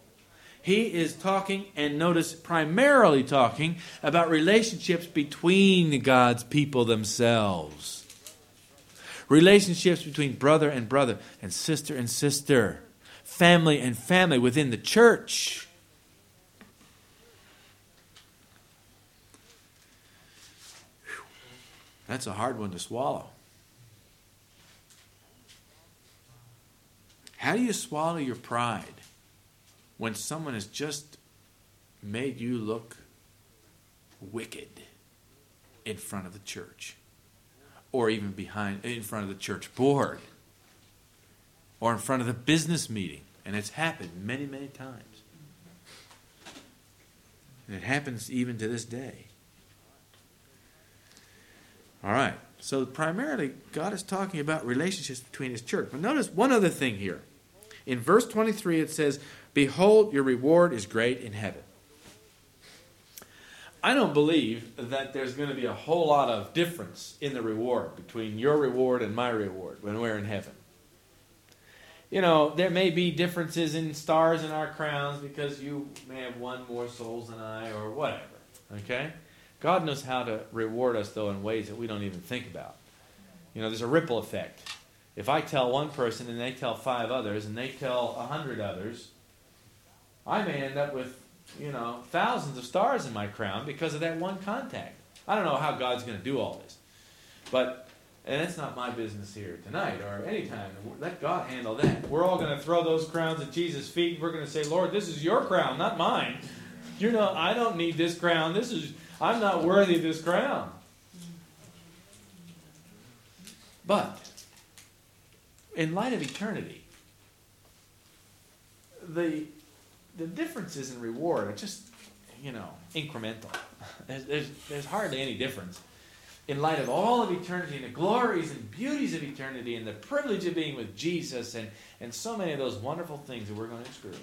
He is talking, and notice primarily talking, about relationships between God's people themselves. Relationships between brother and brother, and sister and sister, family and family within the church. That's a hard one to swallow. How do you swallow your pride when someone has just made you look wicked in front of the church? Or even behind in front of the church board? Or in front of the business meeting? And it's happened many, many times. And it happens even to this day. All right. So primarily, God is talking about relationships between His church. But notice one other thing here. In verse 23, it says, Behold, your reward is great in heaven. I don't believe that there's going to be a whole lot of difference in the reward between your reward and my reward when we're in heaven. You know, there may be differences in stars in our crowns because you may have won more souls than I or whatever. Okay? God knows how to reward us, though, in ways that we don't even think about. You know, there's a ripple effect. If I tell one person and they tell five others and they tell a hundred others, I may end up with, you know, thousands of stars in my crown because of that one contact. I don't know how God's going to do all this. But, and it's not my business here tonight or anytime. Let God handle that. We're all going to throw those crowns at Jesus' feet. We're going to say, Lord, this is your crown, not mine. You know, I don't need this crown. This is I'm not worthy of this crown. But, in light of eternity, the, the differences in reward are just, you know, incremental. There's, there's, there's hardly any difference. In light of all of eternity and the glories and beauties of eternity and the privilege of being with Jesus and, and so many of those wonderful things that we're going to experience.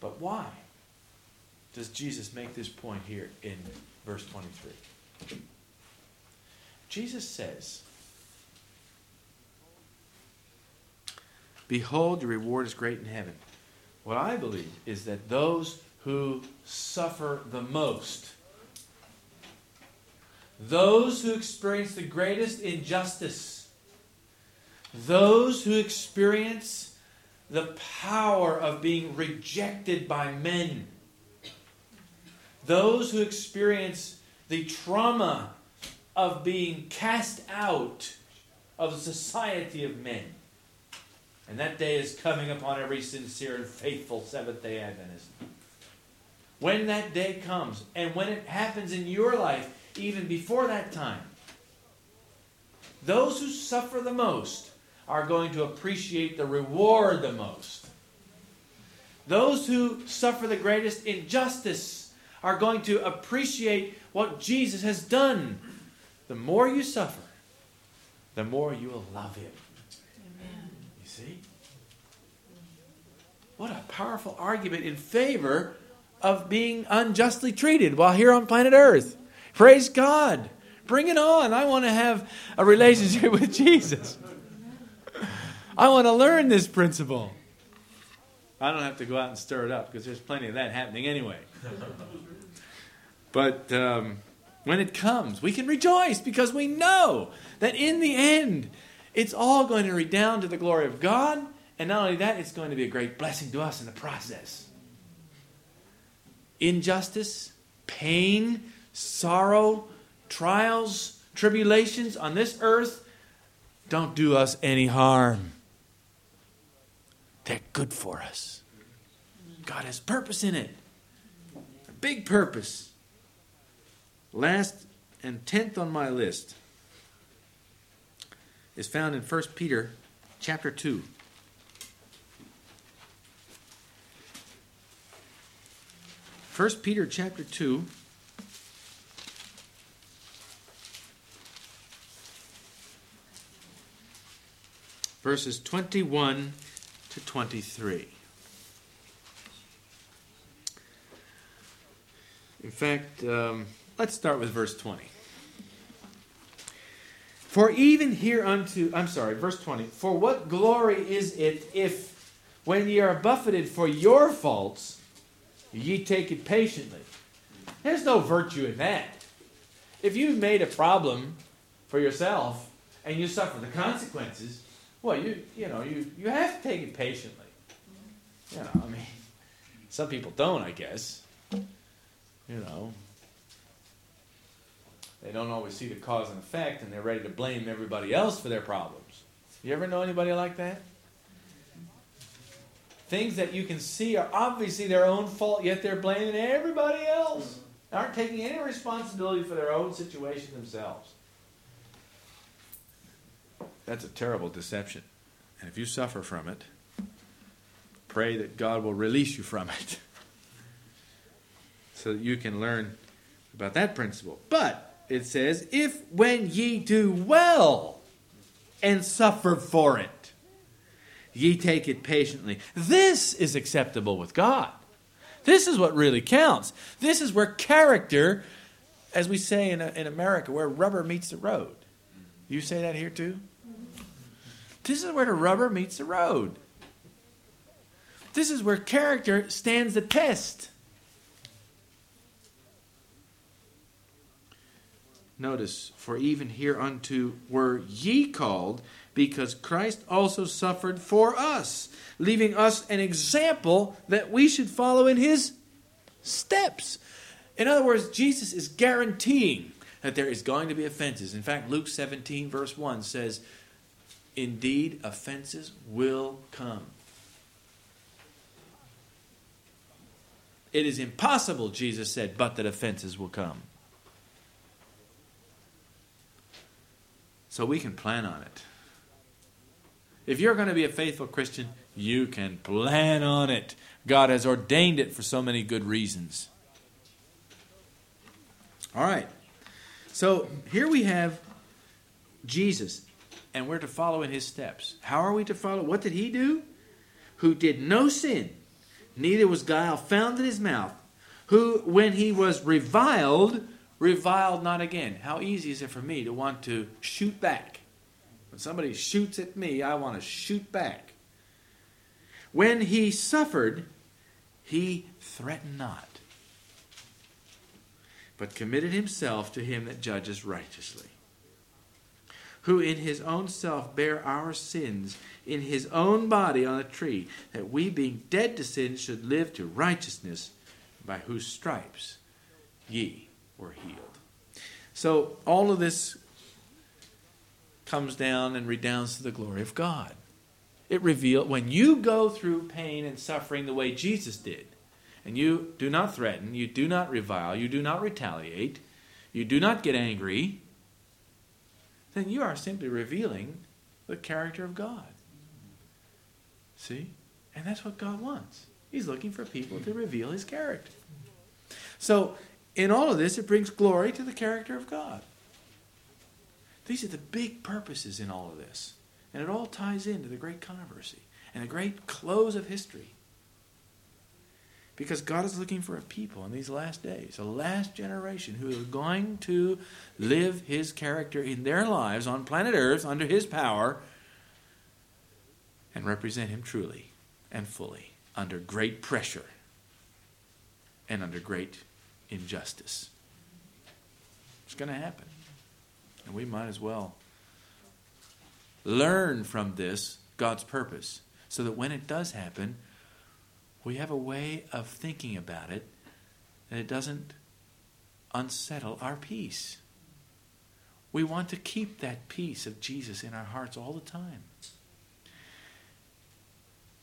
But why? does Jesus make this point here in verse 23? Jesus says, Behold, your reward is great in heaven. What I believe is that those who suffer the most, those who experience the greatest injustice, those who experience the power of being rejected by men, those who experience the trauma of being cast out of the society of men. And that day is coming upon every sincere and faithful Seventh day Adventist. When that day comes, and when it happens in your life, even before that time, those who suffer the most are going to appreciate the reward the most. Those who suffer the greatest injustice are going to appreciate what Jesus has done. The more you suffer, the more you will love him. See? What a powerful argument in favor of being unjustly treated while here on planet Earth. Praise God. Bring it on. I want to have a relationship with Jesus. I want to learn this principle. I don't have to go out and stir it up because there's plenty of that happening anyway. But um, when it comes, we can rejoice because we know that in the end, it's all going to redound to the glory of God. And not only that, it's going to be a great blessing to us in the process. Injustice, pain, sorrow, trials, tribulations on this earth don't do us any harm. They're good for us. God has purpose in it. A big purpose. Last and tenth on my list is found in 1 Peter chapter 2. First Peter chapter 2 verses 21 to 23. In fact, um, let's start with verse 20. For even hereunto, I'm sorry, verse 20. For what glory is it if, when ye are buffeted for your faults, ye take it patiently? There's no virtue in that. If you've made a problem for yourself and you suffer the consequences, well, you you know you you have to take it patiently. You know, I mean, some people don't, I guess. You know, they don't always see the cause and effect, and they're ready to blame everybody else for their problems. You ever know anybody like that? Things that you can see are obviously their own fault, yet they're blaming everybody else. They aren't taking any responsibility for their own situation themselves. That's a terrible deception. And if you suffer from it, pray that God will release you from it so that you can learn about that principle. But it says, if when ye do well and suffer for it, ye take it patiently, this is acceptable with God. This is what really counts. This is where character, as we say in, in America, where rubber meets the road. You say that here too? This is where the rubber meets the road. This is where character stands the test. Notice, for even hereunto were ye called, because Christ also suffered for us, leaving us an example that we should follow in his steps. In other words, Jesus is guaranteeing that there is going to be offenses. In fact, Luke 17, verse 1 says, Indeed, offenses will come. It is impossible, Jesus said, but that offenses will come. So we can plan on it. If you're going to be a faithful Christian, you can plan on it. God has ordained it for so many good reasons. All right. So here we have Jesus, and we're to follow in his steps. How are we to follow? What did he do? Who did no sin, neither was guile found in his mouth, who, when he was reviled, reviled not again. How easy is it for me to want to shoot back? When somebody shoots at me, I want to shoot back. When he suffered, he threatened not, but committed himself to him that judges righteously. Who in his own self bare our sins in his own body on a tree, that we being dead to sin should live to righteousness, by whose stripes ye were healed. So all of this comes down and redounds to the glory of God. It reveals when you go through pain and suffering the way Jesus did, and you do not threaten, you do not revile, you do not retaliate, you do not get angry, then you are simply revealing the character of God. See? And that's what God wants. He's looking for people to reveal his character. So, in all of this, it brings glory to the character of God. These are the big purposes in all of this. And it all ties into the great controversy and the great close of history. Because God is looking for a people in these last days, a last generation who are going to live His character in their lives on planet Earth under His power and represent Him truly and fully under great pressure and under great injustice. It's going to happen. And we might as well learn from this God's purpose so that when it does happen, we have a way of thinking about it and it doesn't unsettle our peace. We want to keep that peace of Jesus in our hearts all the time.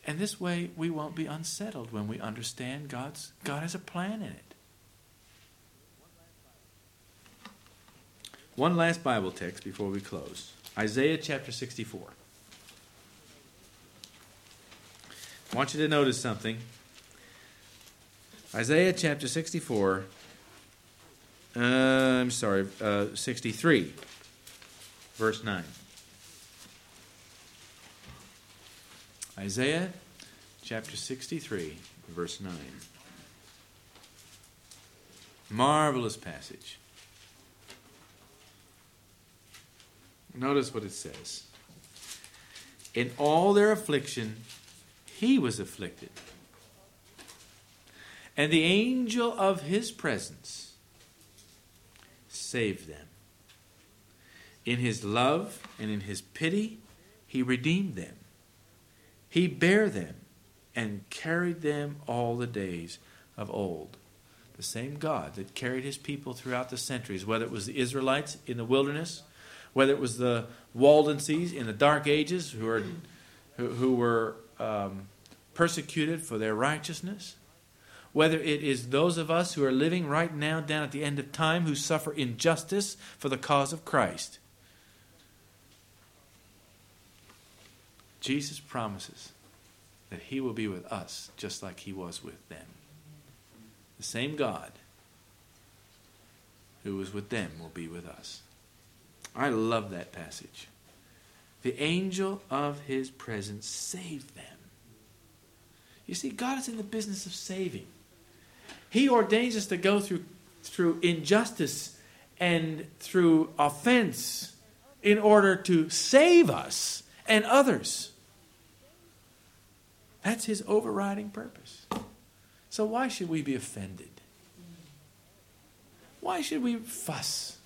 And this way we won't be unsettled when we understand God's God has a plan in it. One last Bible text before we close. Isaiah chapter 64. I want you to notice something. Isaiah chapter 64, uh, I'm sorry, uh, 63, verse 9. Isaiah chapter 63, verse 9. Marvelous passage. Notice what it says. In all their affliction, he was afflicted. And the angel of his presence saved them. In his love and in his pity, he redeemed them. He bare them and carried them all the days of old. The same God that carried his people throughout the centuries, whether it was the Israelites in the wilderness, whether it was the Waldenses in the Dark Ages who were, who, who were um, persecuted for their righteousness, whether it is those of us who are living right now down at the end of time who suffer injustice for the cause of Christ. Jesus promises that he will be with us just like he was with them. The same God who was with them will be with us. I love that passage. The angel of his presence saved them. You see, God is in the business of saving. He ordains us to go through, through injustice and through offense in order to save us and others. That's his overriding purpose. So, why should we be offended? Why should we fuss?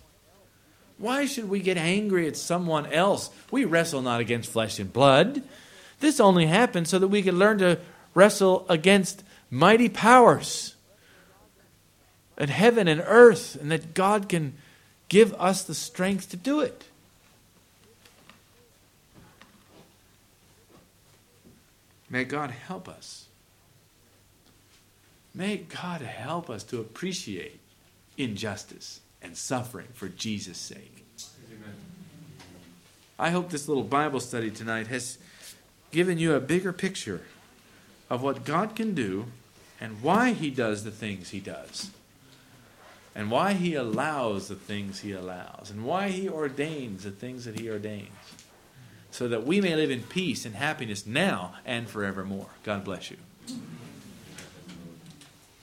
Why should we get angry at someone else? We wrestle not against flesh and blood. This only happens so that we can learn to wrestle against mighty powers and heaven and earth, and that God can give us the strength to do it. May God help us. May God help us to appreciate injustice and suffering for Jesus' sake. Amen. I hope this little Bible study tonight has given you a bigger picture of what God can do and why He does the things He does, and why He allows the things He allows, and why He ordains the things that He ordains, so that we may live in peace and happiness now and forevermore. God bless you.